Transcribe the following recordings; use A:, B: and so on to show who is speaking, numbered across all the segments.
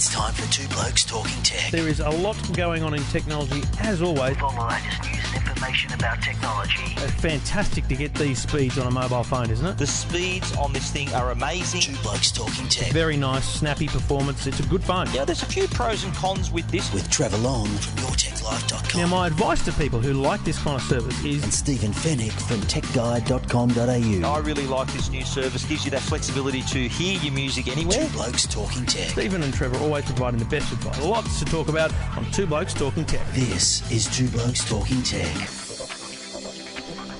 A: It's time for Two Blokes Talking Tech.
B: There is a lot going on in technology, as always.
A: With all the latest news and information about technology.
B: It's fantastic to get these speeds on a mobile phone, isn't it?
C: The speeds on this thing are amazing.
A: Two Blokes Talking Tech.
B: Very nice, snappy performance. It's a good phone.
C: Yeah, there's a few pros and cons with this.
A: With Trevor Long from YourTechLife.com.
B: Now, my advice to people who like this kind of service is
A: and Stephen Fenech from TechGuide.com.au.
C: I really like this new service. Gives you that flexibility to hear your music anywhere.
A: Two Blokes Talking Tech.
B: Stephen and Trevor always providing the best advice. Lots to talk about on Two Blokes Talking Tech.
A: This is Two Blokes Talking Tech.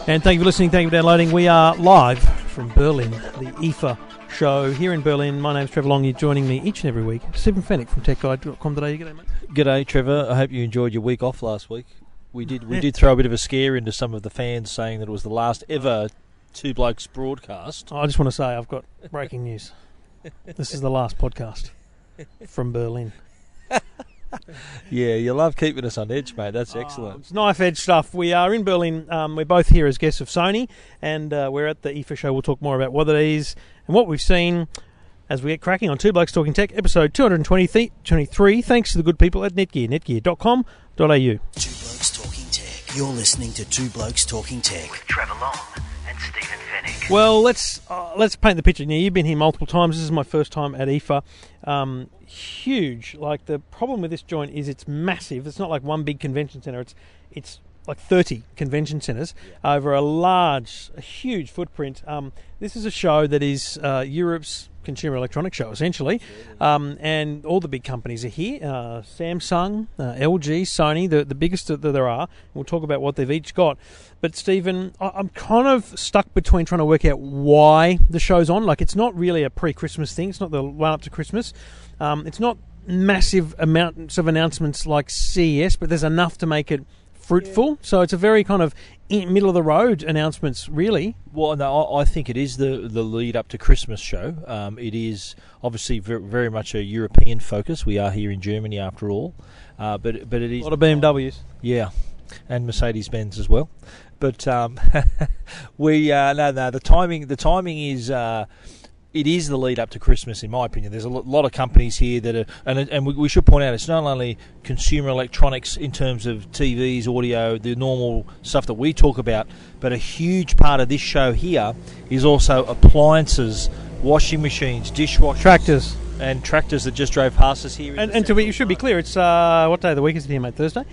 B: And thank you for listening. Thank you for downloading. We are live from Berlin, the IFA show here in Berlin. My name's Trevor Long. You're joining me each and every week. Stephen Fenech from TechGuide.com.au. G'day, mate.
D: G'day, Trevor. I hope you enjoyed your week off last week. We did we did throw a bit of a scare into some of the fans, saying that it was the last ever Two Blokes broadcast.
B: I just want to say I've got breaking news. This is the last podcast from Berlin.
D: Yeah, you love keeping us on edge, mate. That's excellent.
B: It's knife edge stuff. We are in Berlin. Um, we're both here as guests of Sony, and uh, we're at the IFA show. We'll talk more about what it is and what we've seen as we get cracking on Two Blokes Talking Tech, episode 223. Thanks to the good people at Netgear, netgear.com.au.
A: Two Blokes Talking Tech. You're listening to Two Blokes Talking Tech. With Trevor Long and Stephen Fenech.
B: Well, let's uh, let's paint the picture. Now, you've been here multiple times. This is my first time at IFA. Um, huge. Like the problem with this joint is it's massive. It's not like one big convention center. It's it's like 30 convention centres over a large, a huge footprint. Um, this is a show that is uh, Europe's consumer electronics show, essentially, um, and all the big companies are here: uh, Samsung, uh, LG, Sony, the the biggest that there are. We'll talk about what they've each got. But Stephen, I- I'm kind of stuck between trying to work out why the show's on. Like, it's not really a pre-Christmas thing. It's not the run up to Christmas. Um, it's not massive amounts of announcements like CES, but there's enough to make it fruitful. So it's a very kind of middle of the road announcements, really.
D: Well, no, I, I think it is the the lead up to Christmas show. Um, it is obviously very, very much a European focus. We are here in Germany, after all, uh, but but it
B: A lot of BMWs.
D: Yeah, and Mercedes Benz as well. But um, we uh, no no the timing the timing is. Uh, it is the lead up to Christmas, in my opinion. There's a lot of companies here that are, and and we, should point out, it's not only consumer electronics in terms of TVs, audio, the normal stuff that we talk about, but a huge part of this show here is also appliances, washing machines, dishwashers,
B: Tractors.
D: And tractors that just drove past us here.
B: And, and to be, you should be clear, it's uh, what day of the week is it here, mate? Thursday.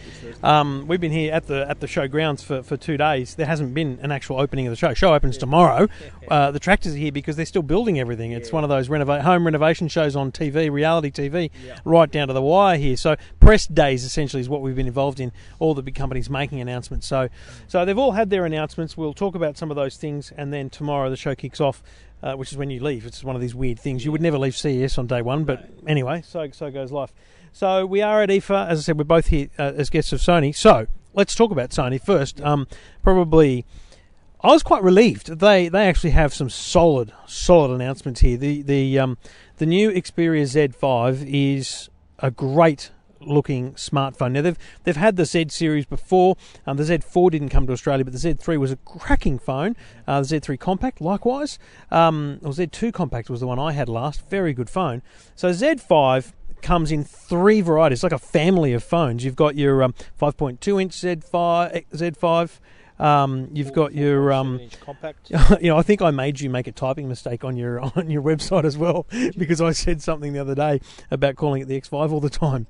B: Um, we've been here at the at the show grounds for, for two days. There hasn't been an actual opening of the show. Show opens tomorrow. Uh, the tractors are here because they're still building everything. It's one of those renova- home renovation shows on TV, reality TV, right down to the wire here. So press days essentially is what we've been involved in. All the big companies making announcements. So so they've all had their announcements. We'll talk about some of those things, and then tomorrow the show kicks off. Uh, which is when you leave. It's one of these weird things. You would never leave CES on day one, but anyway, so so goes life. So we are at IFA. As I said, we're both here uh, as guests of Sony. So let's talk about Sony first. Um, probably, I was quite relieved. They they actually have some solid solid announcements here. The the um, the new Xperia Z5 is a great looking smartphone. Now they've they've had the Z series before. Um, the Z4 didn't come to Australia, but the Z3 was a cracking phone. Uh, the Z3 Compact, likewise, um, or Z2 Compact was the one I had last. Very good phone. So Z5 comes in three varieties, like a family of phones. You've got your um, 5.2 inch Z5, Z5. Um, you've got your um,
D: compact.
B: you know, I think I made you make a typing mistake on your on your website as well because I said something the other day about calling it the X5 all the time.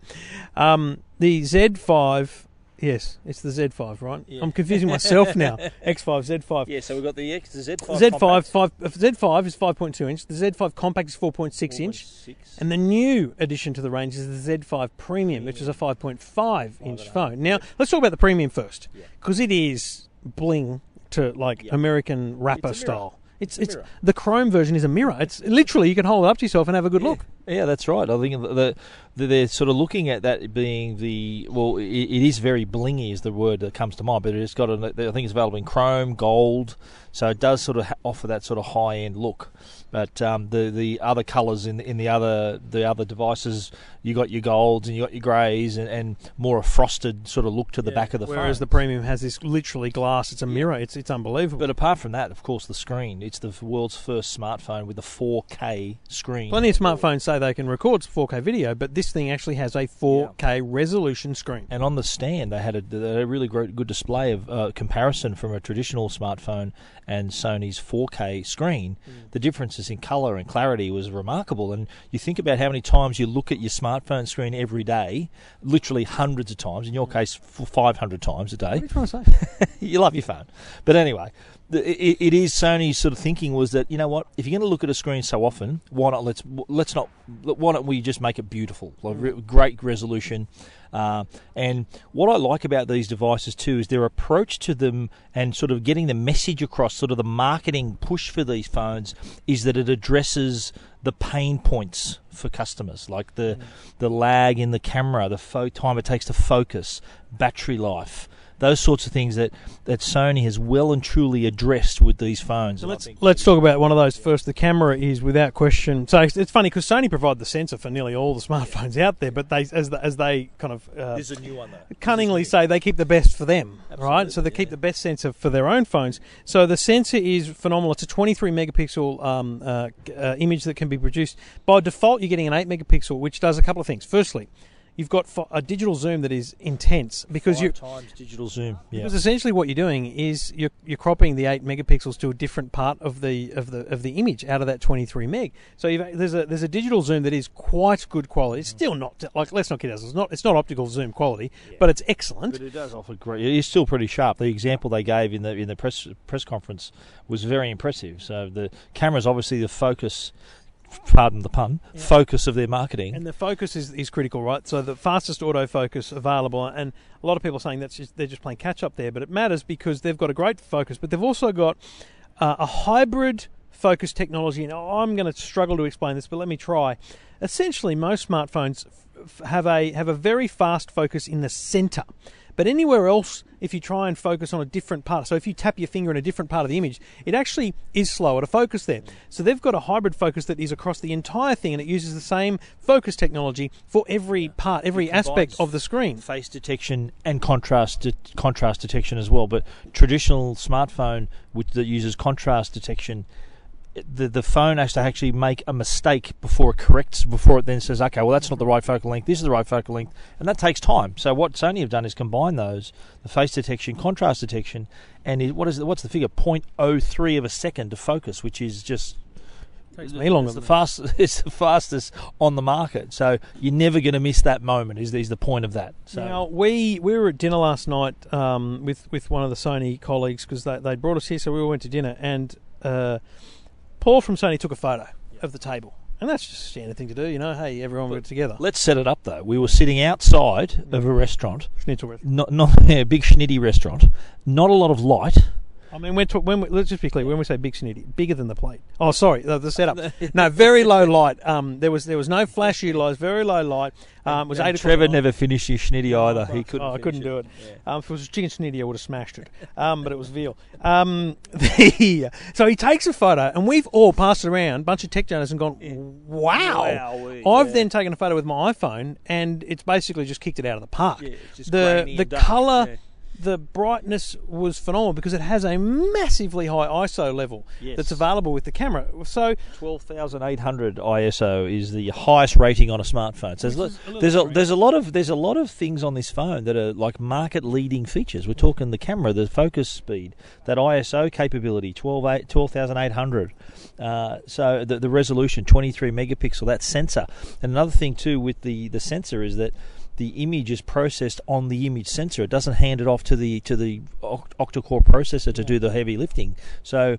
B: Um, the Z5, yes, it's the Z5, right?
D: Yeah.
B: I'm confusing myself now. X5, Z5.
D: Yeah, so we've got the X, the Z5.
B: Z5
D: compact.
B: five, uh, Z5 is 5.2 inch. The Z5 Compact is 4.6 inch,
D: 4.6.
B: and the new addition to the range is the Z5 Premium, which is a 5.5 inch phone. Now, let's talk about the Premium first,
D: Yeah.
B: because it is bling to like
D: Yeah.
B: American rapper
D: It's
B: style. It's
D: It's
B: it's the Chrome version is a mirror. It's literally you can hold it up to yourself and have a good look.
D: Yeah, that's right. I think the, the, the, they're sort of looking at that being the well, it, it is very blingy is the word that comes to mind, but it's got a, I think it's available in chrome, gold, so it does sort of offer that sort of high end look. But um, the the other colours in in the other the other devices, you got your golds and you got your greys and, and more a frosted sort of look to the back of the phone.
B: Whereas
D: phone.
B: the Premium has this literally glass. It's a mirror. It's it's unbelievable.
D: but apart from that, of course, the screen. It's the world's first smartphone with a 4K screen.
B: Plenty of smartphones say say they can record 4K video, but this thing actually has a 4K resolution screen.
D: And on the stand, they had a, a really great, good display of uh, comparison from a traditional smartphone and Sony's 4K screen.
B: Mm.
D: The differences in color and clarity was remarkable. And you think about how many times you look at your smartphone screen every day, literally hundreds of times. In your case, 500 times a day.
B: What are you trying to say?
D: you love your phone. But anyway, it, it is Sony's sort of thinking was that you know what, if you're going to look at a screen so often, why not let's let's not why don't we just make it beautiful, like re- great resolution. Uh, and what I like about these devices too is their approach to them and sort of getting the message across, sort of the marketing push for these phones is that it addresses the pain points for customers, like the the lag in the camera, the fo- time it takes to focus, battery life those sorts of things that, that Sony has well and truly addressed with these phones.
B: So let's
D: think-
B: let's talk about one of those first. The camera is without question. So it's, it's funny because Sony provide the sensor for nearly all the smartphones out there, but they as the, as they kind of uh,
D: This is a new one though.
B: cunningly say they keep the best for them, right? So they
D: Absolutely,
B: keep the best sensor for their own phones. So the sensor is phenomenal. It's a 23 megapixel um, uh, uh, image that can be produced. By default, you're getting an 8 megapixel, which does a couple of things. Firstly, you've got a digital zoom that is intense because you
D: times digital zoom. Yeah.
B: because essentially what you're doing is you're, you're cropping the eight megapixels to a different part of the of the of the image out of that 23 meg. So you've, there's a there's a digital zoom that is quite good quality. It's mm. still not like let's not kid ourselves. It's not it's not optical zoom quality, but it's excellent.
D: But it does offer great. It is still pretty sharp. The example they gave in the in the press press conference was very impressive. So the camera's obviously the focus. Pardon the pun. Focus of their marketing.
B: And the focus is, is critical, right? So the fastest autofocus available, and a lot of people are saying that's just, they're just playing catch up there, but it matters because they've got a great focus, but they've also got uh, a hybrid focus technology. And I'm going to struggle to explain this, but let me try. Essentially, most smartphones f- have a have a very fast focus in the center. But anywhere else, if you try and focus on a different part, so if you tap your finger in a different part of the image, it actually is slower to focus there. So they've got a hybrid focus that is across the entire thing, and it uses the same focus technology for every part, every aspect of the screen.
D: face detection and contrast de- contrast detection as well. But traditional smartphone which that uses contrast detection, the the phone has to actually make a mistake before it corrects before it then says, okay, well that's not the right focal length. This is the right focal length, and that takes time. So what Sony have done is combine those, the face detection, contrast detection, and it, what is it, what's the figure? 0.03 of a second to focus, which is just
B: Takes me longer
D: it's the
B: than
D: fastest. It's the fastest on the market. So you're never going to miss that moment. Is is the point of that? So
B: Now we we were at dinner last night um, with with one of the Sony colleagues because they they brought us here, so we all went to dinner, and uh, Paul from Sony took a photo of the table, and that's just a standard thing to do, you know. Hey, everyone got together.
D: let's set it up though. We were sitting outside mm. of a restaurant,
B: Schnitzelwurst.
D: not not yeah, a big schnitty restaurant. Not a lot of light.
B: I mean, when, we, let's just be clear. When we say big snitty, bigger than the plate. Oh, sorry, the, the setup. no, very low light. Um, there was there was no flash utilised. Very low light. Um, it was
D: And
B: eight
D: Trevor never finished his schnitty either. He couldn't.
B: Oh, I couldn't do it.
D: Yeah.
B: Um, if it was chicken snitty, I would have smashed it. Um, but it was veal. Um, the, so he takes a photo, and we've all passed it around, a bunch of tech journalists, and gone, "Wow!"
D: Wowee,
B: I've
D: yeah.
B: then taken a photo with my iPhone, and it's basically just kicked it out of the park.
D: Yeah,
B: the the color.
D: yeah.
B: The brightness was phenomenal because it has a massively high ISO level
D: Yes.
B: that's available with the camera. So
D: Twelve thousand eight hundred ISO is the highest rating on a smartphone. So there's,
B: a
D: there's a there's a lot of there's a lot of things on this phone that are like market leading features. We're talking the camera, the focus speed, that ISO capability, 12 12,800. Uh, so the, the resolution, 23 megapixel, that sensor. And another thing too with the, the sensor is that the image is processed on the image sensor. It doesn't hand it off to the to the octa-core processor to do the heavy lifting. So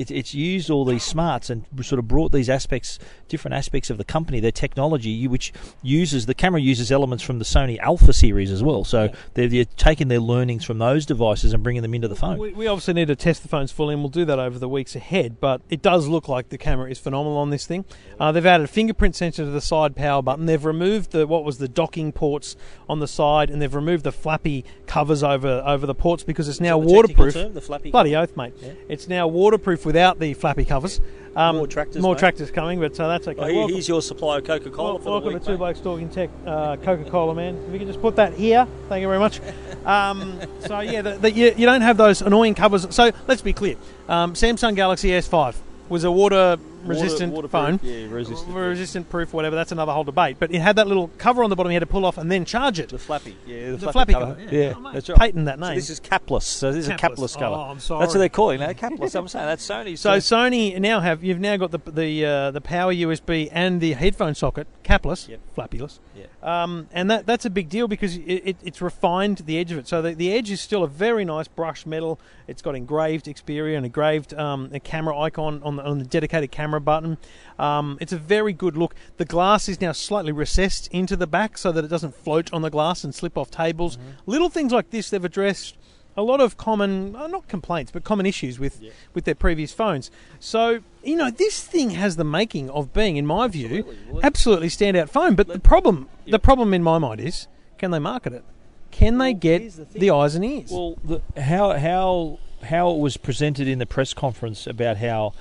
D: it, it's used all these smarts and sort of brought these aspects, different aspects of the company, their technology, which uses the camera uses elements from the Sony Alpha series as well. So they're, they're taking their learnings from those devices and bringing them into the phone.
B: We, we obviously need to test the phones fully, and we'll do that over the weeks ahead. But it does look like the camera is phenomenal on this thing. Uh, they've added a fingerprint sensor to the side power button. They've removed the what was the docking ports on the side, and they've removed the flappy covers over over the ports because it's now waterproof.
D: term, the flappy
B: Bloody oath, mate!
D: Yeah.
B: It's now waterproof without the flappy covers. Um,
D: More tractors,
B: more
D: mate.
B: tractors coming, but uh, that's okay.
D: Oh,
B: Welcome-
D: here's your supply of Coca Cola
B: well,
D: for the
B: welcome
D: week,
B: to Two. Blokes Talking Tech, uh, Coca Cola man. If you could just put that here, thank you very much. Um, so yeah, the, the, you, you don't have those annoying covers. So let's be clear: um, Samsung Galaxy S5 was a water resistant
D: waterproof,
B: phone,
D: yeah, resistant, yeah.
B: resistant proof, whatever. That's another whole debate. But it had that little cover on the bottom. You had to pull off and then charge it.
D: The flappy, yeah, the,
B: The flappy
D: cover.
B: cover,
D: Yeah,
B: yeah. Oh,
D: that's right.
B: patent that
D: So
B: name.
D: this is capless. So this is a
B: Capless.
D: capless cover.
B: Oh, I'm sorry.
D: That's what they're calling it. Capless. I'm saying that's Sony.
B: So Sony now have you've now got the the uh, the power USB and the headphone socket capless,
D: Yep.
B: flappyless,
D: Yeah.
B: Um, and that that's a big deal because it, it, it's refined the edge of it. So the, the edge is still a very nice brushed metal. It's got engraved Xperia and engraved um, a camera icon on the, on the dedicated camera button. Um, it's a very good look. The glass is now slightly recessed into the back so that it doesn't float on the glass and slip off tables. Little things like this they've addressed a lot of common, uh, not complaints, but common issues with with their previous phones. So you know, this thing has the making of being, in my view,
D: Absolutely. Well,
B: absolutely standout phone. But the problem, the problem in my mind is, can they market it? Can they get
D: the
B: the, eyes and ears?
D: Well, the, how how how it was presented in the press conference about how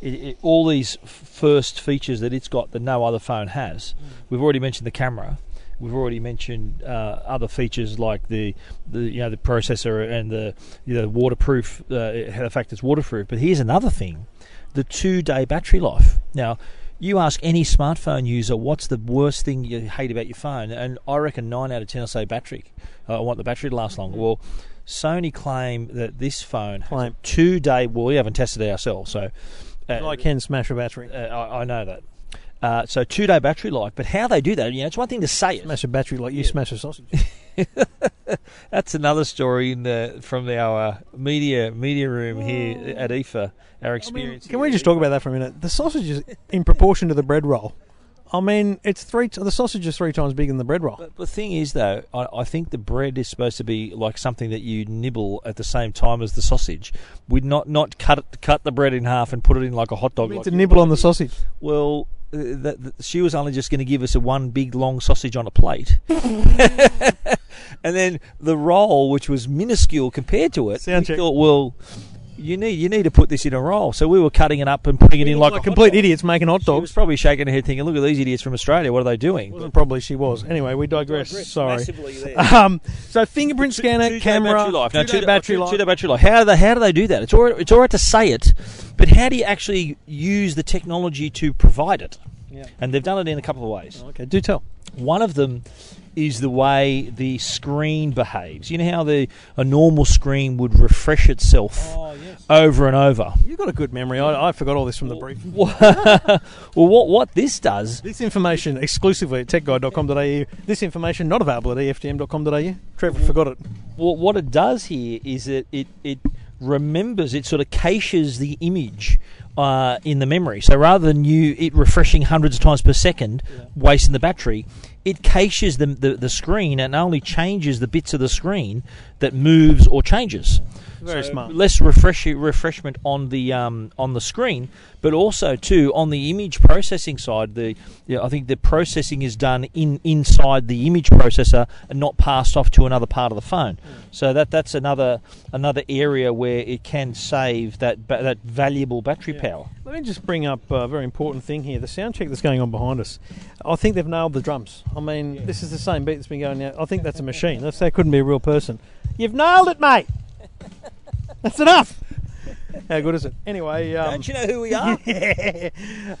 D: it, it, all these f- first features that it's got that no other phone has. We've already mentioned the camera. We've already mentioned uh, other features like the, the you know the processor and the you know, waterproof uh, the fact it's waterproof. But here's another thing: the two-day battery life. Now, you ask any smartphone user what's the worst thing you hate about your phone, and I reckon nine out of ten will say battery. Uh, I want the battery to last longer. Well, Sony claim that this phone has
B: Claim.
D: two-day. Well, we haven't tested it ourselves, so uh,
B: I can smash a battery.
D: uh, I, I know that. Uh, so two-day battery life, but how they do that? You know, it's one thing to say it.
B: Smash a battery like you smash a sausage.
D: That's another story in the, from our uh, media media room here at IFA. Our experience.
B: Can we just talk about that for a minute? The sausage is in proportion to the bread roll. I mean, it's three. T- the sausage is three times bigger than the bread roll.
D: But the thing is, though, I, I think the bread is supposed to be like something that you nibble at the same time as the sausage. We'd not not cut it, cut the bread in half and put it in like a hot dog.
B: I mean,
D: like
B: to
D: you
B: nibble on the sausage.
D: Well, Uh, that, that- she was only just going to give us a one big long sausage on a plate, and then the roll, which was minuscule compared to it.
B: Sound
D: we
B: check.
D: thought, well, you need you need to put this in a roll. So we were cutting it up and putting it in like,
B: like
D: a
B: complete idiots making hot dogs.
D: She was probably shaking her head, thinking, "Look at these idiots from Australia. What are they doing?"
B: Wasn't probably she was. Anyway, we digress. Sorry. Um, so fingerprint scanner,
D: Two-day
B: camera,
D: battery life. No,
B: two-day
D: two-day
B: battery
D: two-
B: life.
D: two-day battery life. How do they how do they do that? It's all right, it's all right to say it, but how do you actually use the technology to provide it?
B: Yeah.
D: And they've done it in a couple of ways.
B: Okay, do tell.
D: One of them is the way the screen behaves. You know how the a normal screen would refresh itself
B: Oh yes.
D: over and over.
B: You've got a good memory. I, I forgot all this from the briefing.
D: well, what what this does
B: This information exclusively at techguide.com.au. This information not available at eftm.com.au. Trevor forgot it.
D: Well, what it does here is that it, it remembers, it sort of caches the image uh, in the memory. So rather than you it refreshing hundreds of times per second, wasting the battery, it caches the, the, the screen and only changes the bits of the screen that moves or changes.
B: Very
D: So
B: smart.
D: Less refresh, refreshment on the um, on the screen, but also too on the image processing side. The yeah, I think the processing is done in inside the image processor and not passed off to another part of the phone. So that that's another another area where it can save that ba- that valuable battery power.
B: Let me just bring up a very important thing here. The sound check that's going on behind us. I think they've nailed the drums. I mean, this is the same beat that's been going now. I think that's a machine. That's, that couldn't be a real person. You've nailed it, mate. That's enough. How good is it? Anyway, um,
D: Don't you know who we are?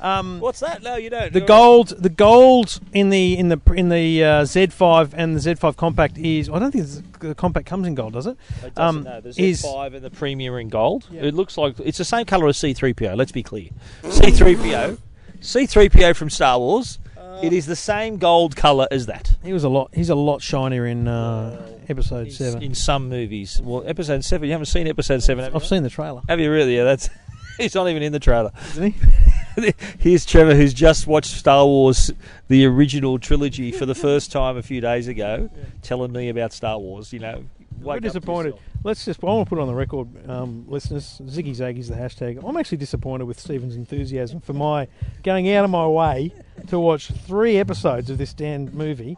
B: um,
D: What's that? No, you don't.
B: the gold, the gold in the in the in the uh, Z5 and the Z5 Compact is. I don't think the compact comes in gold, does it?
D: It doesn't,
B: Um,
D: no. The
B: is-
D: Z5 and the Premier in gold. It looks like it's the same colour as C3PO. Let's be clear. C3PO, C3PO from Star Wars. it is the same gold colour as that.
B: He was a lot. He's a lot shinier in uh, episode seven.
D: in some movies. Well, episode seven. You haven't seen episode seven. Have?
B: I've seen the trailer.
D: Have you really? Yeah, that's. He's not even in the trailer.
B: Isn't he?
D: Here's Trevor, who's just watched Star Wars, the original trilogy, for the first time a few days ago, telling me about Star Wars. You know,
B: We're disappointed. Let's just. I want to put it on the record, um, listeners. Ziggy Zaggy's the hashtag. I'm actually disappointed with Stephen's enthusiasm for my going out of my way to watch three episodes of this damn movie,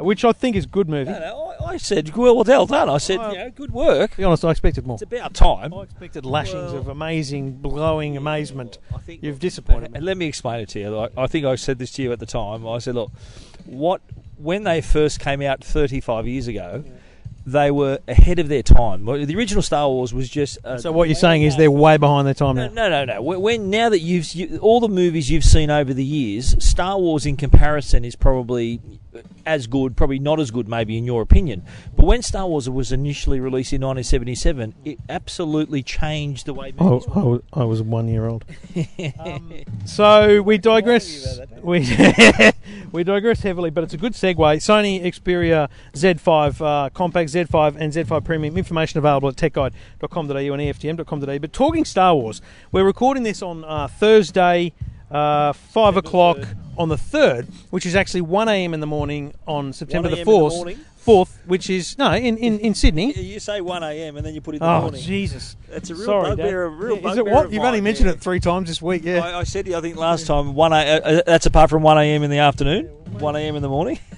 B: which I think is a good movie.
D: No, no, I, I said, well, well done. I said, you know, good work.
B: To be honest, I expected more.
D: It's about time.
B: I expected lashings
D: Well-
B: of amazing, blowing amazement.
D: I think
B: You've disappointed me.
D: And let me explain it to you. Like, I think I said this to you at the time. I said, look, what when they first came out 35 years ago, they were ahead of their time. The original Star Wars was just. A
B: So what you're saying is they're way behind their time
D: no,
B: now.
D: no, no, no. When, when now that you've you, all the movies you've seen over the years, Star Wars in comparison is probably as good, probably not as good, maybe in your opinion. But when Star Wars was initially released in 1977, it absolutely changed the way
B: Oh. I was, I was one year old. Um, so we digress. We we digress heavily, but it's a good segue. Sony Xperia Z5 uh, Compact, Z5, and Z5 Premium. Information available at techguide.com.au and EFTM.com.au. But talking Star Wars, we're recording this on uh, Thursday, uh, five o'clock on the third, which is actually one a.m. in the morning on September
D: 1
B: the
D: a.m. the
B: fourth. Fourth, which is no in in, in Sydney.
D: You say 1 a.m. and then you put it in the
B: Oh
D: morning.
B: Jesus!
D: It's a real
B: Sorry,
D: bugbear, a real
B: Yeah, Is it what you've only mentioned
D: yeah.
B: it three times this week? Yeah.
D: I, I said to you, I think last time, 1 a, uh, that's apart from 1 a.m. in the afternoon, 1 a.m. in the morning.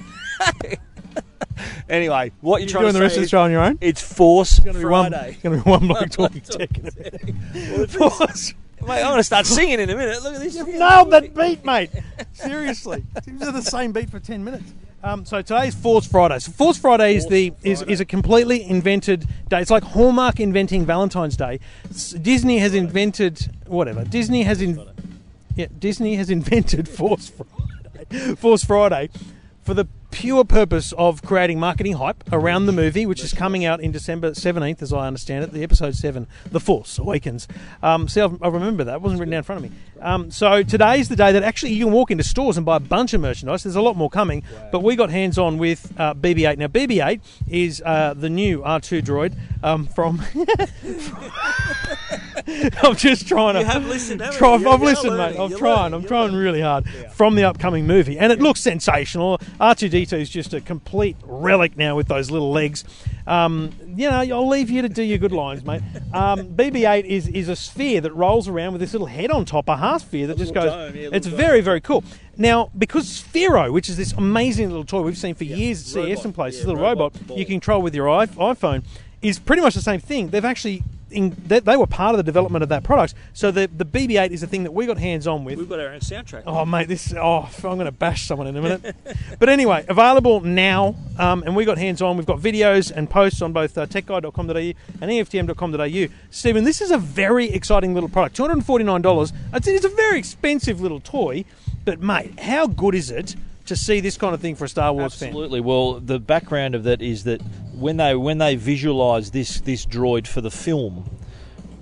D: anyway, what you're,
B: You're
D: trying
B: doing
D: to
B: the rest of the show on your own.
D: it's Force
B: It's going to be one.
D: Friday.
B: It's going to be one bloke talking tech. minute. Force.
D: Mate, I'm going to start singing in a minute. Look at this.
B: You Nailed that beat, mate. Seriously, seems to the same beat for ten minutes. Um, so today's Force Friday. So Force Friday is the is, is a completely invented day. It's like Hallmark inventing Valentine's Day. S- Disney has invented whatever. Disney has in, yeah, Disney has invented Force Friday. Force Friday for the pure purpose of creating marketing hype around the movie, which is coming out in December 17th, as I understand it, the episode 7, The Force Awakens. Um, see, I've- I remember that. It wasn't written down in front of me. Um, so today's the day that actually you can walk into stores and buy a bunch of merchandise. There's a lot more coming, but we got hands on with uh, BB 8. Now, BB 8 is uh, the new R2 droid um, from. I'm just trying to.
D: You have listened,
B: try,
D: you?
B: I've listened,
D: learning,
B: mate. I'm
D: you're
B: trying.
D: learning,
B: I'm
D: you're
B: trying
D: learning.
B: really hard from the upcoming movie, and it looks sensational. R2D2 is just a complete relic now with those little legs. Um, you know, I'll leave you to do your good lines, mate. Um, BB-8 is is a sphere that rolls around with this little head on top, a half sphere that just goes.
D: dome, yeah,
B: it's
D: dome.
B: very very cool. Now, because Sphero, which is this amazing little toy we've seen for
D: Yeah,
B: years at CES and places,
D: Yeah,
B: little
D: robot
B: robot, you control with your iPhone, is pretty much the same thing. They've actually in, they, they were part of the development of that product. So the the BB-8 is the thing that we got hands on with.
D: We've got our own soundtrack.
B: Oh, mate, this. Oh, I'm going to bash someone in a minute. but anyway, available now, um, and we got hands on. We've got videos and posts on both uh, techguide.com.au and EFTM.com.au. Stephen, this is a very exciting little product. $249. I'd say it's a very expensive little toy, but mate, how good is it to see this kind of thing for a Star Wars fan?
D: Absolutely. Well, the background of that is that when they when they visualised this this droid for the film,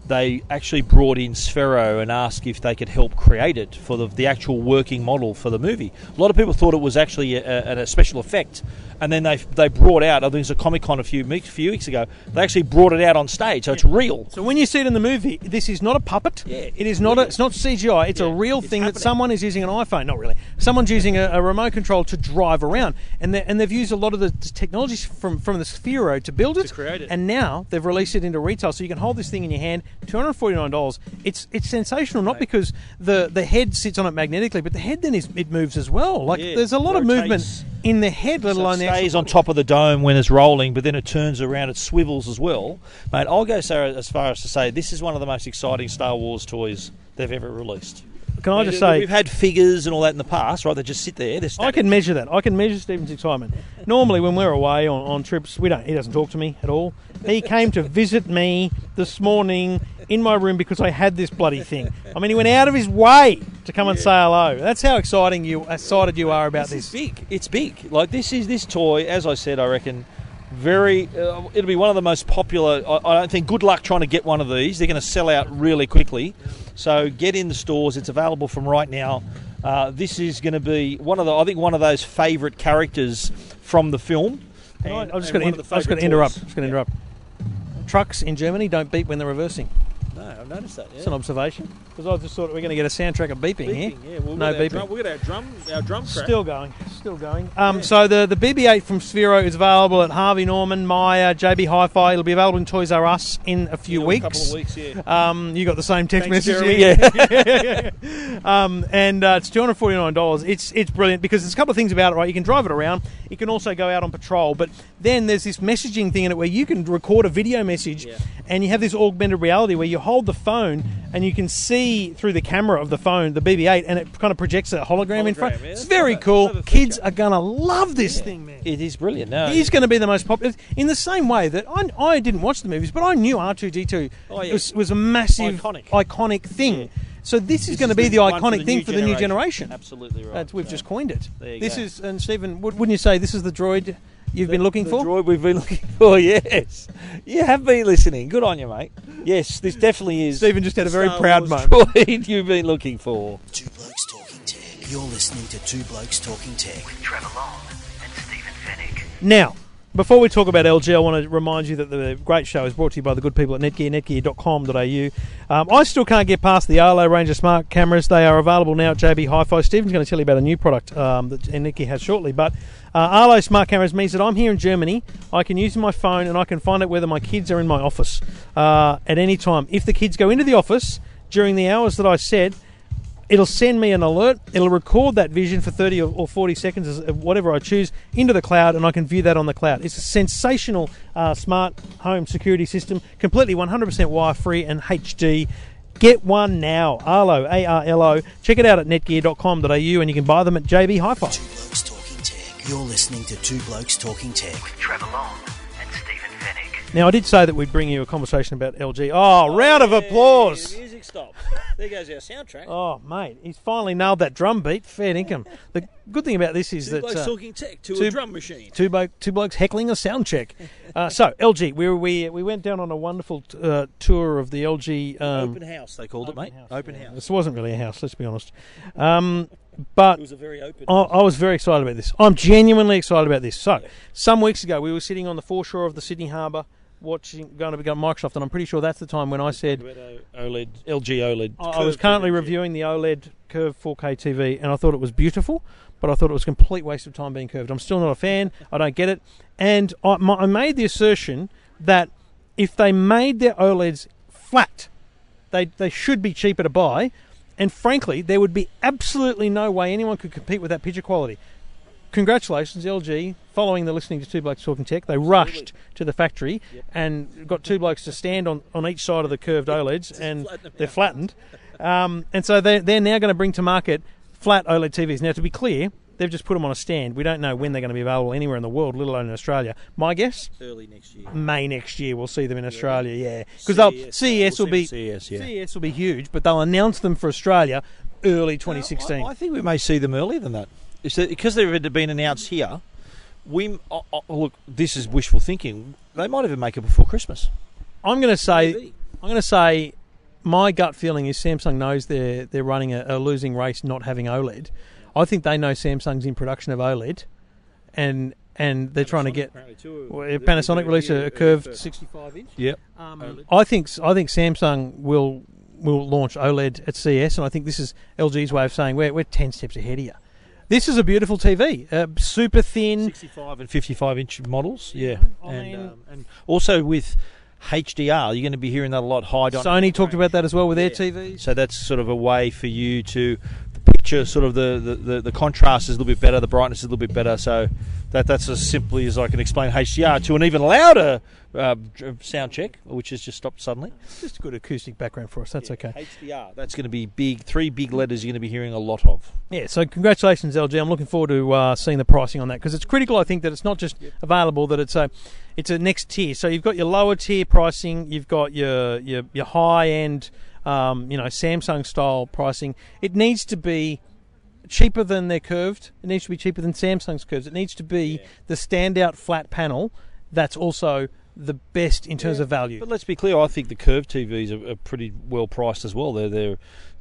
D: they actually brought in Sphero and asked if they could help create it for the, the actual working model for the movie. A lot of people thought it was actually a, a, a special effect, and then they they brought out. I think it was a Comic Con a few weeks, few weeks ago. They actually brought it out on stage, so it's real.
B: So when you see it in the movie, this is not a puppet.
D: Yeah,
B: it is not. A, it's not CGI. It's a real
D: it's
B: thing that someone is using an iPhone. Not really. Someone's using a, a remote control to drive around, and they, and they've used a lot of the technology from from the Sphero to build it.
D: create it.
B: And now they've released it into retail, so you can hold this thing in your hand. Two hundred forty nine dollars. It's it's sensational, not because the the head sits on it magnetically, but the head then is it moves as well. Like
D: Yeah,
B: there's a lot of
D: rotates.
B: movement in the head, let alone the
D: stays on top of the dome when it's rolling, but then it turns around, it swivels as well. Mate, I'll go so as far as to say this is one of the most exciting Star Wars toys they've ever released.
B: Can I just say
D: we've had figures and all that in the past, right? They just sit there.
B: I can measure that. I can measure Stephen's excitement. Normally, when we're away on, on trips, we don't. He doesn't talk to me at all. He came to visit me this morning in my room because I had this bloody thing. I mean, he went out of his way to come and say hello. That's how exciting you excited you are about
D: This
B: this.
D: is big. It's big. Like this is this toy. As I said, I reckon very. Uh, it'll be one of the most popular. I, I don't think. Good luck trying to get one of these. They're going to sell out really quickly. So get in the stores. It's available from right now. Uh, this is going to be one of the. I think one of those favourite characters from the film. And-
B: I'm just going to. I'm just going to interrupt. I'm just going to
D: toys.
B: interrupt. Trucks in Germany don't beep when they're reversing.
D: Yeah. No, I've noticed that. Yeah.
B: It's an observation because I just thought we're going to get a soundtrack of beeping, here.
D: Yeah. We've
B: no beeping.
D: Drum, we've got our drum, our drum track.
B: Still going, still going. Um, So the, the BB-8 from Sphero is available at Harvey Norman, Myer, JB Hi-Fi. It'll be available in Toys R Us in a few
D: In
B: weeks.
D: A couple of weeks, yeah.
B: Um, you got the same text
D: Thanks,
B: message, yeah. um, and uh, it's two hundred forty nine dollars. It's it's brilliant because there's a couple of things about it. Right, you can drive it around. You can also go out on patrol. But then there's this messaging thing in it where you can record a video message,
D: Yeah.
B: and you have this augmented reality where you hold the phone and you can see through the camera of the phone the BB-8, and it kind of projects a hologram, in front.
D: Hologram, yeah,
B: It's very cool. Kids are going to love this thing, man.
D: It is brilliant. No,
B: He's going to be the most popular. In the same way that I, I didn't watch the movies, but I knew R2D2
D: Oh, yeah.
B: was, was a massive,
D: Iconic.
B: iconic thing. So this, is
D: This
B: going to be the iconic thing for the new generation.
D: Absolutely right.
B: That's, we've
D: So,
B: just coined it.
D: there you
B: This
D: go.
B: is, and Stephen, wouldn't you say this is the droid you've been looking
D: the
B: for?
D: droid we've been looking for. Yes, you have been listening. Good on you, mate. Yes, this definitely is.
B: Stephen just had a very
D: Star
B: proud
D: Wars
B: moment.
D: droid you've been looking for.
A: Two Blokes Talking Tech. You're listening to Two Blokes Talking Tech with Trevor Long and Stephen Fenech.
B: Now, before we talk about LG, I want to remind you that the great show is brought to you by the good people at Netgear, netgear.com.au. Um, I still can't get past the Arlo range of smart cameras. They are available now at JB Hi-Fi. Stephen's going to tell you about a new product um, that Netgear has shortly. But uh, Arlo smart cameras means that I'm here in Germany. I can use my phone and I can find out whether my kids are in my office uh, at any time. If the kids go into the office during the hours that I said, it'll send me an alert. It'll record that vision for 30 or or 40 seconds, as- whatever I choose, into the cloud, and I can view that on the cloud. It's a sensational uh, smart home security system, completely 100% wire free and HD. Get one now. Arlo, A R L O. Check it out at netgear.com.au, and you can buy them at JB Hi Fi.
A: Two Blokes Talking Tech. You're listening to Two Blokes Talking Tech with Trevor Long and Stephen Fenech.
B: Now, I did say that we'd bring you a conversation about LG. Oh, round of applause.
D: music stopped. There goes our soundtrack.
B: Oh, mate, he's finally nailed that drum beat. Fair income. The good thing about this is that. uh,
D: talking tech to
B: two-
D: machine.
B: two, bloke, two blokes heckling a sound check. Uh, so LG, we, were, we we went down on a wonderful uh, tour of the LG. Um,
D: open house, they called it, mate. Open house.
B: this wasn't really a house, let's be honest. Um, but
D: It was a very open.
B: I, I was very excited about this. I'm genuinely excited about this. So, some weeks ago, we were sitting on the foreshore of the Sydney Harbour, watching, going to be going Microsoft, and I'm pretty sure that's the time when I said
D: OLED, LG OLED.
B: I I was currently reviewing the OLED Curve 4K TV, and I thought it was beautiful, but I thought it was a complete waste of time being curved. I'm still not a fan. I don't get it, and I, my, I made the assertion that if they made their OLEDs flat, they they should be cheaper to buy, and frankly, there would be absolutely no way anyone could compete with that picture quality. Congratulations, LG, following the listening to Two Blokes Talking Tech. They rushed to the factory and got two blokes to stand on, on each side of the curved OLEDs, and
D: flatten
B: they're flattened. Um, and so they're, they're now going to bring to market flat OLED TVs. Now, to be clear, they've just put them on a stand. We don't know when they're going to be available anywhere in the world, let alone in Australia. My guess,
D: early next year.
B: May next year we'll see them in Australia. Yeah, because they'll
D: CES,
B: CES
D: we'll
B: be
D: CES, yeah.
B: CES will be huge, but they'll announce them for Australia early 2016.
D: I, I think we may see them earlier than that. It's that because they've been announced here. We oh, oh, look. This is wishful thinking. They might even make it before Christmas.
B: I'm going to say
D: Maybe.
B: I'm going to say my gut feeling is Samsung knows they're they're running a, a losing race not having OLED. I think they know Samsung's in production of OLED, and and they're trying to get well, Panasonic released a, a curved 65 inch.
D: Yep.
B: Um, I think I think Samsung will will launch OLED at CES, and I think this is LG's way of saying we're we're ten steps ahead of you. This is a beautiful TV, uh, super thin.
D: 65 and 55 inch models. Yeah.
B: I
D: and,
B: mean-
D: um, and also with HDR, you're going to be hearing that a lot. High dynamic
B: Sony talked
D: range.
B: about that as well with their
D: Yeah.
B: TVs.
D: So that's sort of a way for you to picture sort of the, the, the, the contrast is a little bit better, the brightness is a little bit better. So that that's as simply as I can explain HDR to an even louder uh, sound check, which has just stopped suddenly.
B: Just a good acoustic background for us. That's okay.
D: HDR. That's going to be big. Three big letters you're going to be hearing a lot of.
B: Yeah, so congratulations, LG. I'm looking forward to uh, seeing the pricing on that because it's critical. I think that it's not just available; that it's a it's a next tier. So you've got your lower tier pricing, you've got your your, your high end, um, you know, Samsung style pricing. It needs to be cheaper than their curved. It needs to be cheaper than Samsung's curves. It needs to be the standout flat panel that's also the best in terms of value.
D: But let's be clear. I think the curved TVs are, are pretty well priced as well. They're they're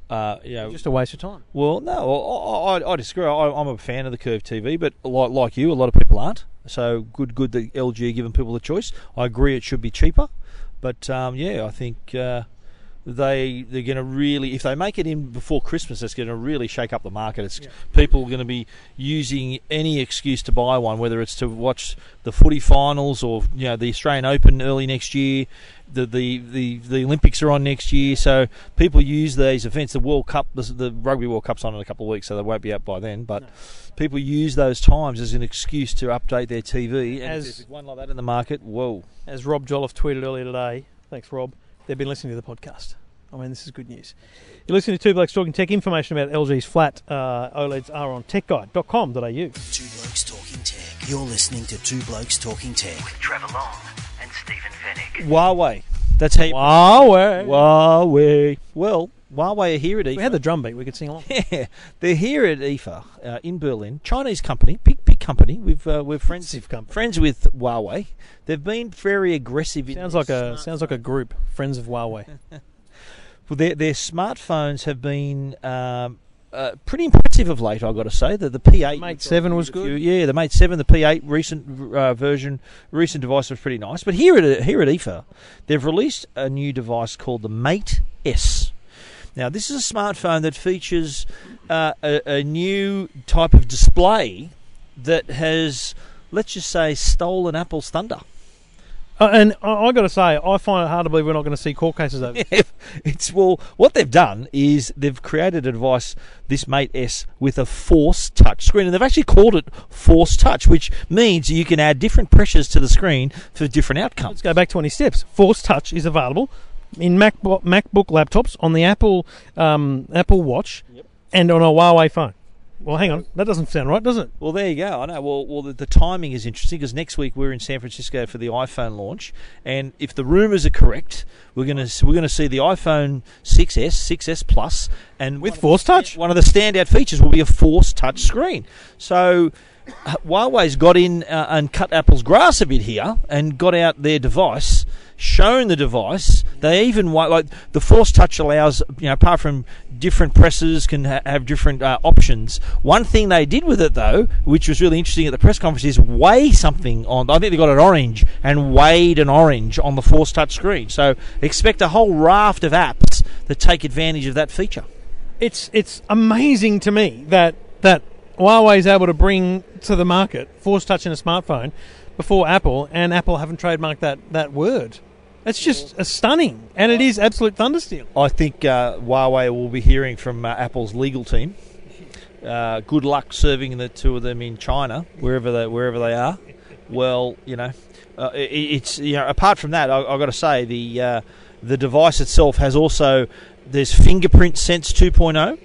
D: uh, you know
B: Just a waste of time.
D: Well, no, I, I, I disagree. I, I'm a fan of the curved TV, but like, like you, a lot of people aren't. So good, good that LG are giving people the choice. I agree it should be cheaper, but um, yeah, I think uh, they they're going to really, if they make it in before Christmas, it's going to really shake up the market. It's people are going to be using any excuse to buy one, whether it's to watch the footy finals or you know the Australian Open early next year. The, the, the, the Olympics are on next year, so people use these events. The World Cup, the, the Rugby World Cup's on in a couple of weeks, so they won't be out by then. But people use those times as an excuse to update their TV. And
B: As-
D: one like that in the market, whoa!
B: As Rob Jolliffe tweeted earlier today, thanks Rob, they've been listening to the podcast. I mean, this is good news. You're listening to Two Blokes Talking Tech. Information about LG's flat uh, OLEDs are on techguide.com.au.
A: Two Blokes Talking Tech. You're listening to Two Blokes Talking Tech with Trevor Long and Stephen Fenech.
D: Huawei. That's how you.
B: Huawei.
D: Huawei. Well, Huawei are here at IFA.
B: We had the drum beat. We could sing along.
D: Yeah, they're here at IFA uh, in Berlin. Chinese company, big big company. We've uh, we're friends
B: company.
D: friends with Huawei. They've been very aggressive.
B: Sounds like a sounds like a group. Friends of Huawei.
D: Well, their their smartphones have been um, uh, pretty impressive of late. I've got to say that the P8
B: Mate 7 was good.
D: Yeah, the Mate Seven, the P8 recent uh, version, recent device was pretty nice. But here at here at IFA, they've released a new device called the Mate S. Now, this is a smartphone that features uh, a, a new type of display that has, let's just say, stolen Apple's thunder.
B: Uh, and I, I got to say, I find it hard to believe we're not going to see court cases over.
D: Yeah, it's well, what they've done is they've created a device, this Mate S, with a Force Touch screen, and they've actually called it Force Touch, which means you can add different pressures to the screen for different outcomes.
B: Let's go back 20 steps. Force Touch is available in MacBook, MacBook laptops, on the Apple um, Apple Watch, and on a Huawei phone. Well, hang on, that doesn't sound right, does it?
D: Well, there you go. I know. Well, well, the, the timing is interesting because next week we're in San Francisco for the iPhone launch, and if the rumours are correct, we're gonna we're gonna see the iPhone 6s, 6s Plus, and
B: With Force
D: the-
B: Touch.
D: One of the standout features will be a Force Touch screen. So. Huawei's got in uh, and cut Apple's grass a bit here and got out their device, shown the device. They even like the Force Touch allows you know apart from different presses can ha- have different uh, options. One thing they did with it though, which was really interesting at the press conference, is weigh something on. I think they got an orange and weighed an orange on the Force Touch screen. So expect a whole raft of apps that take advantage of that feature.
B: It's it's amazing to me that that Huawei is able to bring to the market Force Touch in a smartphone before Apple, and Apple haven't trademarked that that word. It's just stunning, and it is absolute thundersteel.
D: I think uh, Huawei will be hearing from uh, Apple's legal team. Uh, good luck serving the two of them in China, wherever they wherever they are. Well, you know, uh, it, it's you know. Apart from that, I, I've got to say the uh, the device itself has also there's fingerprint sense 2.0,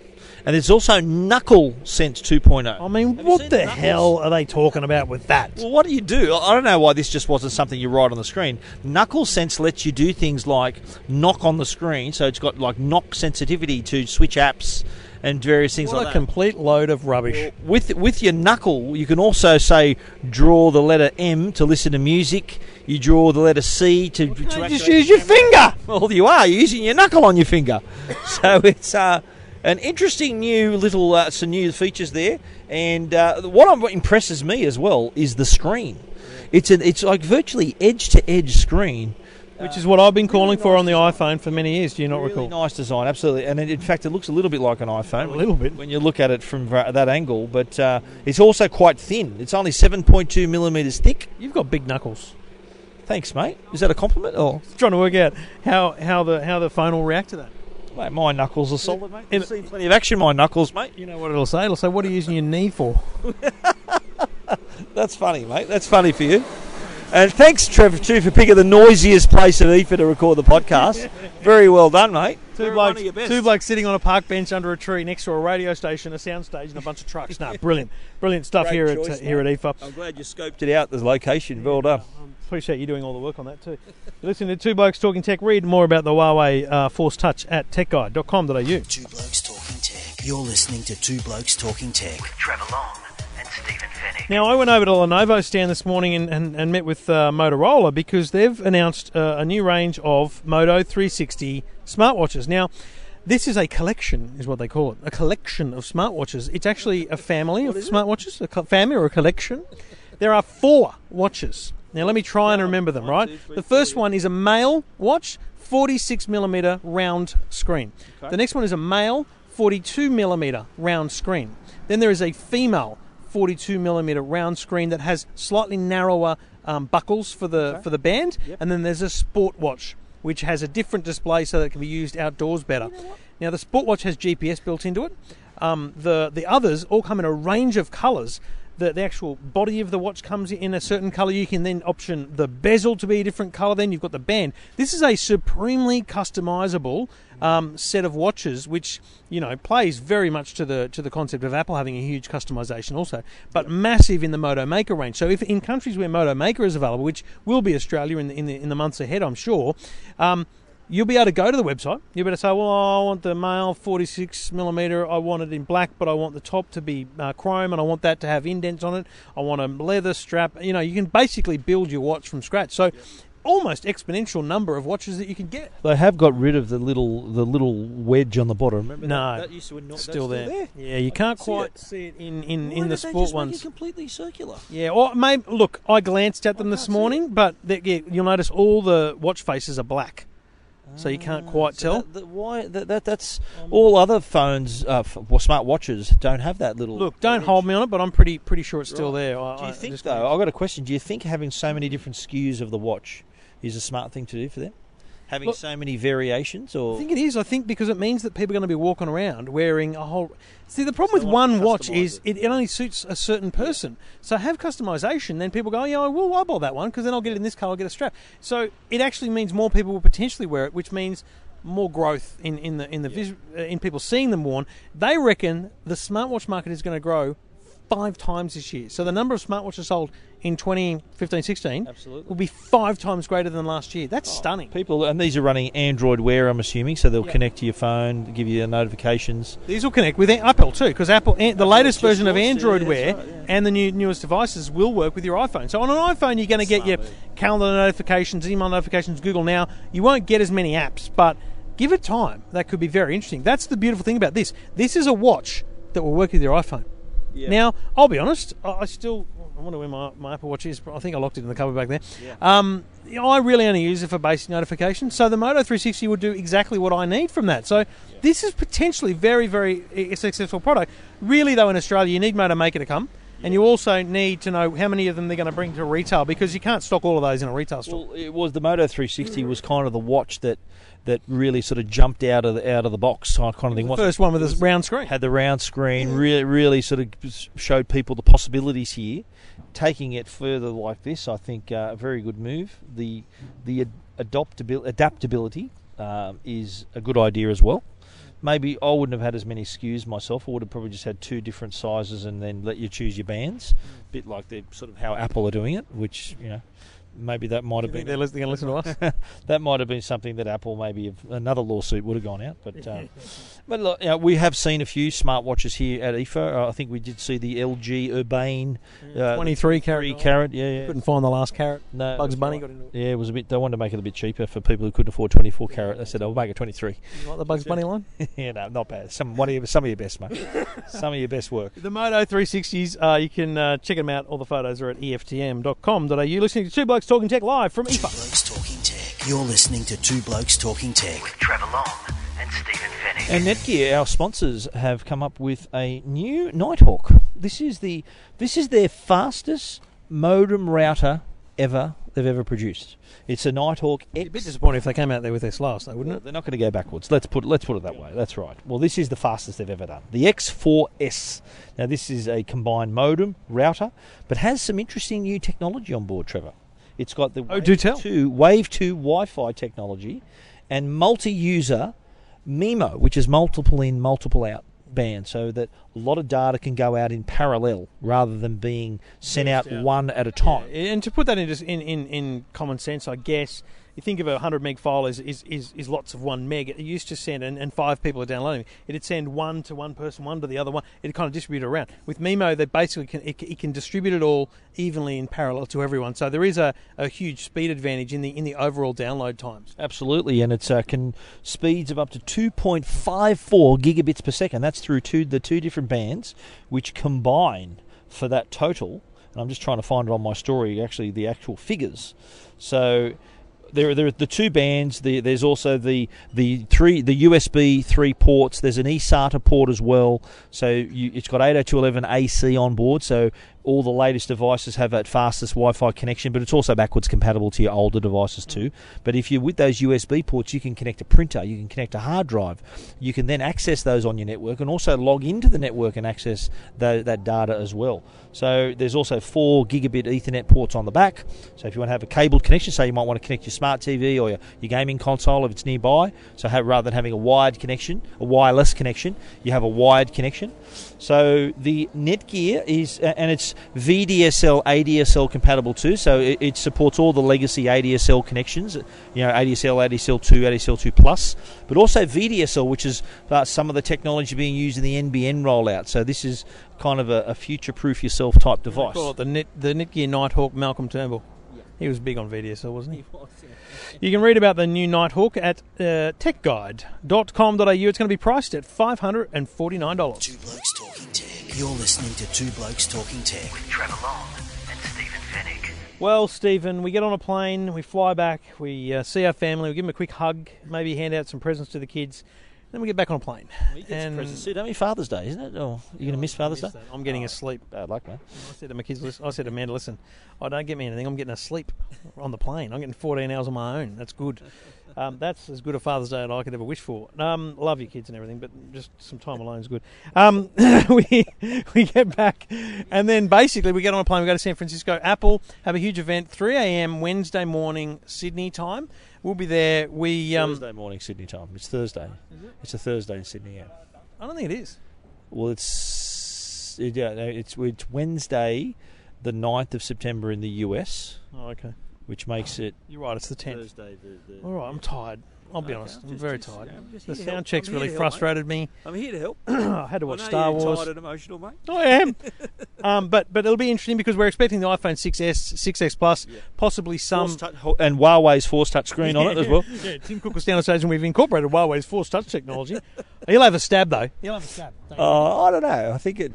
D: and there's also knuckle sense 2.0.
B: I mean,
D: Have
B: what the
D: knuckles?
B: hell are they talking about with that?
D: Well, what do you do? I don't know why this just wasn't something you write on the screen. Knuckle Sense lets you do things like knock on the screen, so it's got like knock sensitivity to switch apps and various things
B: What
D: like
B: a
D: that.
B: complete load of rubbish.
D: with with your knuckle, you can also say draw the letter M to listen to music. You draw the letter C to, to
B: just use your
D: camera.
B: finger.
D: Well, you are You're using your knuckle on your finger, so it's uh, an interesting new little uh, some new features there. And uh, what impresses me as well is the screen. It's an it's like virtually edge to edge screen.
B: Which is what I've been calling for on the iPhone for many years. Do you not
D: Really
B: recall?
D: nice design, absolutely. And in fact, it looks a little bit like an iPhone.
B: A little bit.
D: when you look at it from that angle. But uh, it's also quite thin. It's only 7.2 millimeters thick.
B: You've got big knuckles.
D: Thanks, mate. Is that a compliment? Or
B: Trying to work out how, how the how the phone will react to that.
D: Mate, my knuckles are solid, mate. You've seen plenty of action, my knuckles, mate.
B: You know what it'll say? It'll say, "What are you using your knee for?"
D: That's funny, mate. That's funny for you. And thanks, Trevor, too, for picking the noisiest place in IFA to record the podcast. Very well done, mate.
B: Two
D: Very
B: blokes,
D: one of your best.
B: two blokes sitting on a park bench under a tree next to a radio station, a sound stage, and a bunch of trucks. No, brilliant, brilliant stuff
D: Great
B: here at
D: choice,
B: uh, here at
D: mate.
B: IFA.
D: I'm glad you scoped it out, the location. Well done.
B: Appreciate you doing all the work on that too. You're listening to Two Blokes Talking Tech. Read more about the Huawei uh, Force Touch at techguide.com.au.
A: Two Blokes Talking Tech. You're listening to Two Blokes Talking Tech with Trevor Long and Stephen Fenech.
B: Now, I went over to Lenovo stand this morning and, and, and met with uh, Motorola because they've announced uh, a new range of Moto 360 smartwatches. Now, this is a collection, is what they call it, a collection of smartwatches. It's actually a family of smartwatches, a co- family or a collection. There are four watches. Now, let me try and remember them, right? The first one is a male watch, 46 millimeter round screen. The next one is a male, 42 millimeter round screen. Then there is a female 42 millimeter round screen that has slightly narrower um, buckles for the for the band, and then there's a sport watch which has a different display so that it can be used outdoors better. Now the sport watch has GPS built into it. Um, the the others all come in a range of colours. The, the actual body of the watch comes in a certain colour. You can then option the bezel to be a different colour. Then you've got the band. This is a supremely customisable um, set of watches, which you know plays very much to the to the concept of Apple having a huge customization also, but massive in the Moto Maker range. So if in countries where Moto Maker is available, which will be Australia in the in the, in the months ahead, I'm sure. Um, You'll be able to go to the website. You'll be able to say, "Well, I want the male 46 millimeter. I want it in black, but I want the top to be uh, chrome, and I want that to have indents on it. I want a leather strap." You know, you can basically build your watch from scratch. So, almost exponential number of watches that you can get.
D: They have got rid of the little the little wedge on the bottom. Remember
B: No,
D: that, that used to not, that's
B: still there. Yeah, you can't
D: See
B: quite
D: it?
B: see it in in,
D: Why
B: in the
D: did they
B: sport
D: just make
B: ones.
D: it completely circular.
B: Yeah, or maybe look, I glanced at them this morning, but they, yeah, you'll notice all the watch faces are black, so you can't quite
D: Ah, So
B: tell.
D: that, that, why that, that that's all other phones, uh, f- well, smart watches don't have that little.
B: Look, don't
D: edge.
B: hold me on it, but I'm pretty pretty sure it's still
D: Right.
B: there. I,
D: Do you
B: I
D: think though? I've got a question. Do you think having so many different SKUs of the watch is a smart thing to do for them? Having
B: Look-
D: so many variations, or
B: I think it is. I think because it means that people are going to be walking around wearing a whole. See, the problem
D: So
B: with one watch is
D: it.
B: it, only suits a certain person. So have customization, then people go, yeah, I will eyeball that one because then I'll get it in this color, I'll get a strap. So it actually means more people will potentially wear it, which means more growth in, in the in the vis- uh, in people seeing them worn. They reckon the smartwatch market is going to grow five times this year. So the number of smartwatches sold in 2015-16
D: Absolutely.
B: will be five times greater than last year. That's oh, stunning.
D: people and these are running Android Wear, I'm assuming, so they'll
B: Yeah.
D: connect to your phone, give you notifications.
B: These will connect with Apple too, because Apple, an- the latest version of
D: it,
B: Android
D: yeah,
B: Wear
D: right, yeah.
B: and the new newest devices will work with your iPhone. So on an iPhone, you're going to get your calendar notifications, email notifications, Google Now. You won't get as many apps, but give it time. That could be very interesting. That's the beautiful thing about this. This is a watch that will work with your iPhone. Now, I'll be honest. I still. I wonder where my, my Apple Watch is. but I think I locked it in the cupboard back there. Um, you know, I really only use it for basic notifications. So the Moto 360 would do exactly what I need from that. So this is potentially very, very a successful product. Really, though, in Australia, you need Moto Maker to come. And you also need to know how many of them they're going to bring to retail because you can't stock all of those in a retail store.
D: Well, it was the Moto 360 was kind of the watch that that really sort of jumped out of the, out of the box kind of thing.
B: the first one with a round screen.
D: had the round screen, really, really sort of showed people the possibilities here. Taking it further like this, I think uh, a very good move. The the adoptabil- adaptability um, is a good idea as well. Maybe I wouldn't have had as many SKUs myself. I would have probably just had two different sizes and then let you choose your bands. Mm. bit like the sort of how Apple are doing it, which you know maybe that might have been
B: they're lis- they're to listen to us?
D: that might have been something that Apple maybe another lawsuit would have gone out. But um, but look, you know, we have seen a few smartwatches here at IFA. Uh, I think we did see the LG Urbane uh,
B: 23 carat.
D: three carat. Yeah, yeah.
B: Couldn't find the last carrot.
D: No,
B: Bugs Bunny got into it.
D: Yeah, it was a bit. They wanted to make it a bit cheaper for people who couldn't afford 24 carat. They said, "I'll make it 23."
B: You like the Bugs Bunny line?
D: yeah, no, not bad. Some one of your, some of your best, mate. some of your best work.
B: The Moto 360s, uh, you can uh, check them out. All the photos are at EFTM.com.au. Listening to Two Blokes Talking Tech live from IFA.
A: Blokes Talking Tech. You're listening to Two Blokes Talking Tech with Trevor Long and Stephen Fenech.
D: And Netgear, our sponsors, have come up with a new Nighthawk. This is the this is their fastest modem router ever they've ever produced. It's a Nighthawk
B: Be a bit
D: X.
B: disappointed if they came out there with their last, though, wouldn't it?
D: They're not going to go backwards. Let's put let's put it that way. That's right. Well, this is the fastest they've ever done. The X4S. Now, this is a combined modem router, but has some interesting new technology on board. Trevor, it's got the
B: Oh, do tell.
D: two Wave Two Wi-Fi technology and multi-user MIMO, which is multiple in, multiple out band, so that a lot of data can go out in parallel rather than being sent out
B: out.
D: one at a time.
B: And to put that in, just in, in, in common sense, I guess, you think of a 100 meg file is, is, is, is lots of one meg. It used to send, and, and five people are downloading, it'd send one to one person, one to the other one. It'd kind of distribute it around. With Mimo, they basically can, it, it can distribute it all evenly in parallel to everyone. So there is a, a huge speed advantage in the, in the overall download times.
D: Absolutely, and it's uh, can speeds of up to 2.54 gigabits per second. That's through two the two different bands, which combine for that total. And I'm just trying to find it on my story. Actually, the actual figures. So. There, there are the two bands. The, there's also the the three the USB three ports. There's an eSATA port as well. So you, it's got 802.11 AC on board. So all the latest devices have that fastest Wi-Fi connection, but it's also backwards compatible to your older devices too. But if you're with those USB ports, you can connect a printer, you can connect a hard drive, you can then access those on your network, and also log into the network and access tho- that data as well. So there's also four gigabit Ethernet ports on the back. So if you want to have a cabled connection, say you might want to connect your smart TV or your, your gaming console if it's nearby. So have, rather than having a wired connection, a wireless connection, you have a wired connection. So the Netgear is, and it's VDSL, ADSL compatible too. So it, it supports all the legacy ADSL connections. You know, ADSL, ADSL two, ADSL two plus, but also VDSL, which is uh, some of the technology being used in the NBN rollout. So this is kind of a, a future-proof yourself type device.
B: Call it the Net, the Netgear Nighthawk Malcolm Turnbull. He was big on VDSL, wasn't he? You can read about the new Nighthawk at uh, techguide.com.au. It's going to be priced at $549.
A: Two Blokes Talking Tech. You're listening to Two Blokes Talking Tech with Trevor Long and Stephen Fenech.
B: Well, Stephen, we get on a plane, we fly back, we uh, see our family, we give them a quick hug, maybe hand out some presents to the kids, then we get back on a plane.
D: We get presents too, don't we? Father's Day, isn't it? Or you're going to miss Father's Day?
B: I'm getting a sleep.
D: Bad luck, man.
B: I said to my kids, listen, I said to Amanda, listen, I don't get me anything. I'm getting a sleep on the plane. I'm getting 14 hours on my own. That's good. Um, that's as good a Father's Day as I could ever wish for. Um, love your kids and everything, but just some time alone is good. Um, we we get back, and then basically we get on a plane. We go to San Francisco. Apple have a huge event, 3 a.m. Wednesday morning Sydney time. We'll be there. We um,
D: Thursday morning Sydney time. It's Thursday. It? It's a Thursday in Sydney. Yeah.
B: I don't think it is.
D: Well, it's it, yeah, it's it's Wednesday, the 9th of September in the US,
B: Oh, okay.
D: Which makes it
B: You're right. It's the 10th.
D: Thursday. The, the,
B: All right. I'm tired. I'll be
D: Okay,
B: honest. I'm
D: just-
B: very
D: just,
B: tired.
D: yeah, I'm just
B: The
D: here to help.
B: sound checks
D: I'm here
B: really
D: to help, mate.
B: frustrated me.
D: I'm here to help.
B: I had to watch
D: I know
B: Star
D: you're
B: Wars.
D: tired and emotional, mate.
B: I am. um, but but it'll be interesting because we're expecting the iPhone 6s, 6s Plus, possibly some.
D: Force touch- ho- and Huawei's Force touch screen on it as well.
B: yeah, Tim Cook was down on stage and we've incorporated Huawei's Force Touch technology. He'll have a stab though. He'll have a stab.
D: Uh, I don't know. I think it.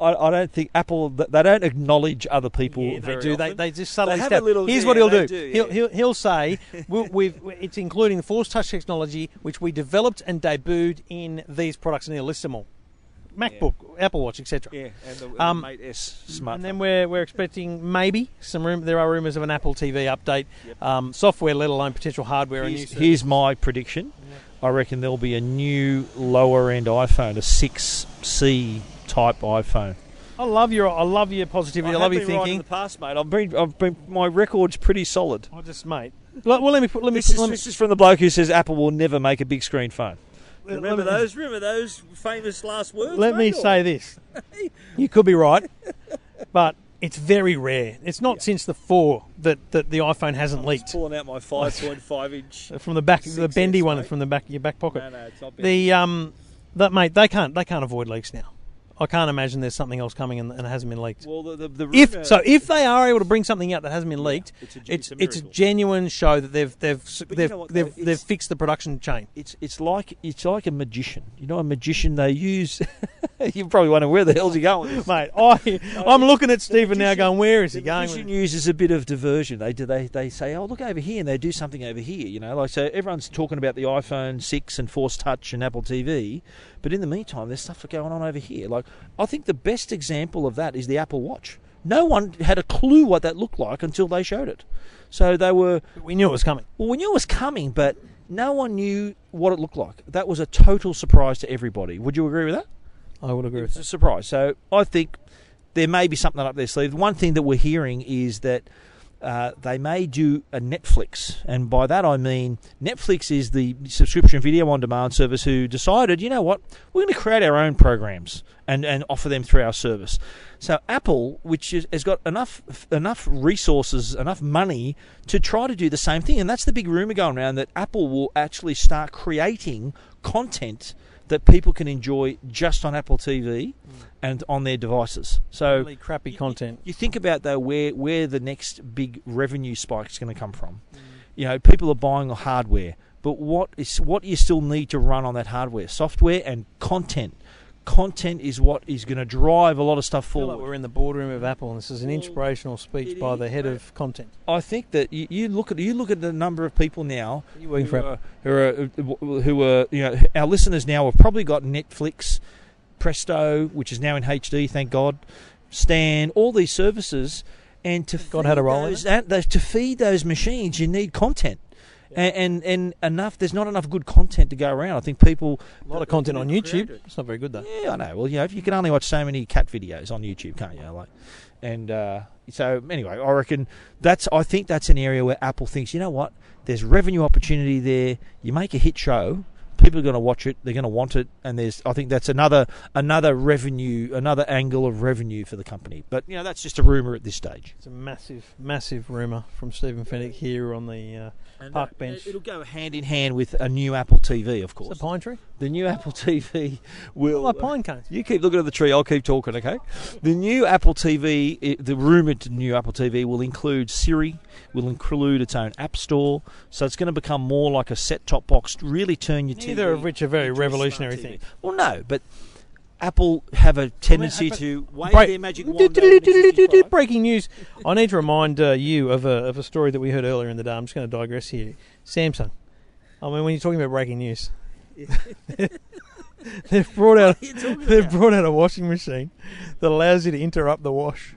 D: I, I don't think Apple. They don't acknowledge other people.
B: Yeah, they
D: very
B: do. They,
D: often.
B: they just subtly
D: They have a little-
B: Here's
D: yeah,
B: what he'll
D: they
B: do.
D: do,
B: He'll, he'll he'll say we we've it's including the Force Touch technology which we developed and debuted in these products, and he'll list them all: MacBook, Apple Watch, etc.
D: Yeah, and the, and
B: Um,
D: the Mate S smartphone.
B: And then we're, we're expecting maybe some room. There are rumours of an Apple TV update, um, software, let alone potential hardware.
D: Here's,
B: service.
D: here's my prediction. I reckon there'll be a new lower end iPhone, a 6C type iPhone.
B: I love your I love your positivity. I, love your thinking.
D: Right in the past, mate. I've been, I've been, my record's pretty solid.
B: I just mate. Well, let me put. Let me.
D: This is,
B: let me
D: this is from the bloke who says Apple will never make a big screen phone. Remember
B: me-
D: those? Remember those famous last words?
B: Let me
D: or-
B: say this. You could be right, but it's very rare. It's not since the four that, that the iPhone hasn't leaked
D: Pulling out my 5.5 inch.
B: from the back, the
D: 6S,
B: bendy one
D: mate.
B: from the back of your back pocket.
D: No, no, it's not big.
B: The um, that mate, they can't they can't avoid leaks now. I can't imagine there's something else coming and, and it hasn't been leaked.
D: well, the, the, the
B: If so, if they are able to bring something out that hasn't been leaked,
D: it's a-
B: it's
D: it's a
B: it's a genuine show that they've they've
D: you
B: they've
D: know what,
B: they've, they've fixed the production chain.
D: it's it's like it's like a magician. You know, a magician they use. You're probably wondering where the hell's he going.
B: Mate, I I'm looking at Stephen now, going, where is he going?
D: magician uses a bit of diversion. They do. They they say, "Oh, look over here," and they do something over here. You know, like so. Everyone's talking about the iPhone six and Force Touch and Apple TV, but in the meantime, there's stuff going on over here. Like I think the best example of that is the Apple Watch. No one had a clue what that looked like until they showed it. So they were.
B: We knew it was coming.
D: well, we knew it was coming, but no one knew what it looked like. That was a total surprise to everybody. Would you agree with that?
B: I would agree with
D: It's a surprise. So I think there may be something up their sleeve. One thing that we're hearing is that uh, they may do a Netflix, and by that I mean Netflix is the subscription video on demand service who decided, you know what, we're going to create our own programs and, and offer them through our service. So Apple, which is, has got enough enough resources, enough money to try to do the same thing, and that's the big rumor going around that Apple will actually start creating content that people can enjoy just on Apple TV hmm. and on their devices. So
B: Really crappy content.
D: you think about though where where the next big revenue spike is going to come from. Hmm. You know, people are buying hardware, but what is what you still need to run on that hardware? Software and content. Content is what is going to drive a lot of stuff
B: feel like
D: forward.
B: we're in the boardroom of Apple, and this is an inspirational speech by the head of content.
D: I think that you, you look at you look at the number of people now
B: Are you working
D: who are, who are who are you know our listeners now have probably got Netflix, Presto, which is now in HD, thank God. Stan, all these services, and to
B: God had a role in
D: those, and those- to feed those machines, you need content. And, and and enough. There's not enough good content to go around. I think people
B: A lot of content on YouTube. It's not very good though.
D: yeah, I know. Well, you know, if you can only watch so many cat videos on YouTube, can't you? Like, and uh, so anyway, I reckon that's. I think that's an area where Apple thinks, you know what? There's revenue opportunity there. You make a hit show, people are going to watch it. They're going to want it, and there's. I think that's another another revenue, another angle of revenue for the company. But you know, that's just a rumor at this stage.
B: It's a massive, massive rumor from Stephen Fenech here on the uh, park bench.
D: It'll go hand in hand with a new Apple TV, of
B: It's
D: course.
B: a pine tree.
D: The new Apple TV will.
B: Like pine cones.
D: You keep looking at the tree. I'll keep talking. Okay. The new Apple TV, the rumored new Apple TV, will include Siri, will include its own App Store. So it's going to become more like a set-top box. to Really turn your TV.
B: Neither of which are very
D: into a smart
B: revolutionary things.
D: Well, no, but Apple have a tendency to wave
B: Break-
D: their magic wand. over the 65.
B: Breaking news. I need to remind uh, you of a, of a story that we heard earlier in the day. I'm just going to digress here. Samsung. I mean, when you're talking about breaking news, they've brought out they've brought out a washing machine that allows you to interrupt the wash.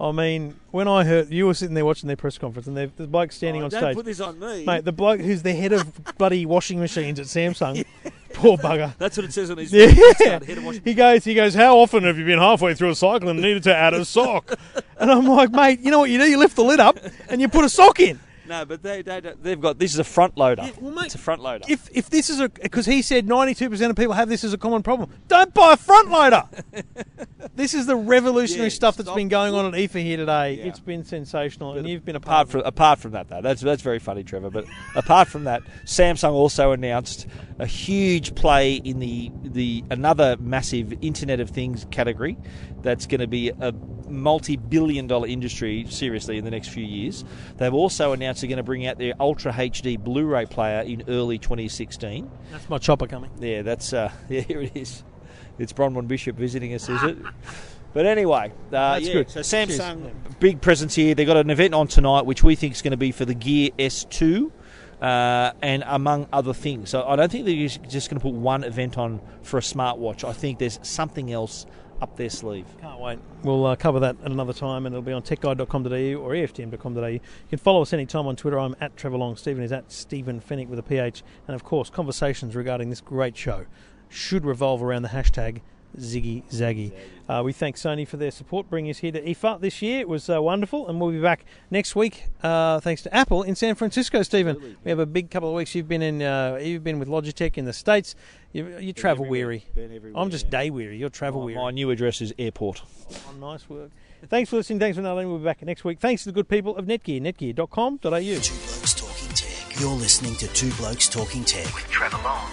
B: I mean, when I heard you were sitting there watching their press conference, and the bloke standing
D: Oh,
B: on
D: don't
B: stage,
D: put this on me,
B: mate, the bloke who's the head of bloody washing machines at Samsung, poor bugger.
D: That's what it says on his.
B: Yeah.
D: card, head of washing-
B: He goes, he goes, how often have you been halfway through a cycle and needed to add a sock? and I'm like, mate, you know what you do? You lift the lid up and you put a sock in.
D: No, but they, they don't- they've got this is a front loader.
B: Yeah, well, mate,
D: it's a front loader.
B: If if this is a because he said 92% of people have this as a common problem. Don't buy a front loader. this is the revolutionary
D: Yeah,
B: stuff that's
D: stop.
B: been going on at IFA here today.
D: Yeah.
B: It's been sensational, and you've been a
D: apart
B: part
D: from apart from that though that's that's very funny trevor but apart from that samsung also announced a huge play in the the another massive internet of things category that's going to be a multi-billion dollar industry seriously in the next few years they've also announced they're going to bring out their ultra hd blu-ray player in early 2016
B: That's my chopper coming.
D: yeah that's uh yeah here it is it's bronwyn bishop visiting us is it But anyway, uh,
B: That's
D: yeah,
B: good.
D: So
B: Cheers.
D: Samsung, big presence here. They've got an event on tonight, which we think is going to be for the Gear S2, uh, and among other things. So I don't think they're just just going to put one event on for a smartwatch. I think there's something else up their sleeve.
B: Can't wait. We'll uh, cover that at another time, and it'll be on techguide.com.au or EFTM.com.au. You can follow us anytime on Twitter. I'm at Trevor Long. Stephen is at Stephen Fenech with a PH. And of course, conversations regarding this great show should revolve around the hashtag Ziggy Zaggy. Uh, we thank Sony for their support, bringing us here to IFA this year. It was uh, wonderful, and we'll be back next week uh, thanks to Apple in San Francisco. Stephen, we have a big couple of weeks. You've been in, uh, you've been with Logitech in the states. You, you travel weary. I'm just day weary. You're travel weary.
D: My new address is airport.
B: Oh, nice work. Thanks for listening. Thanks for knowing. We'll be back next week. Thanks to the good people of Netgear, netgear.com.au.
A: Two Blokes Talking Tech. You're listening to Two Blokes Talking Tech with Trevor Long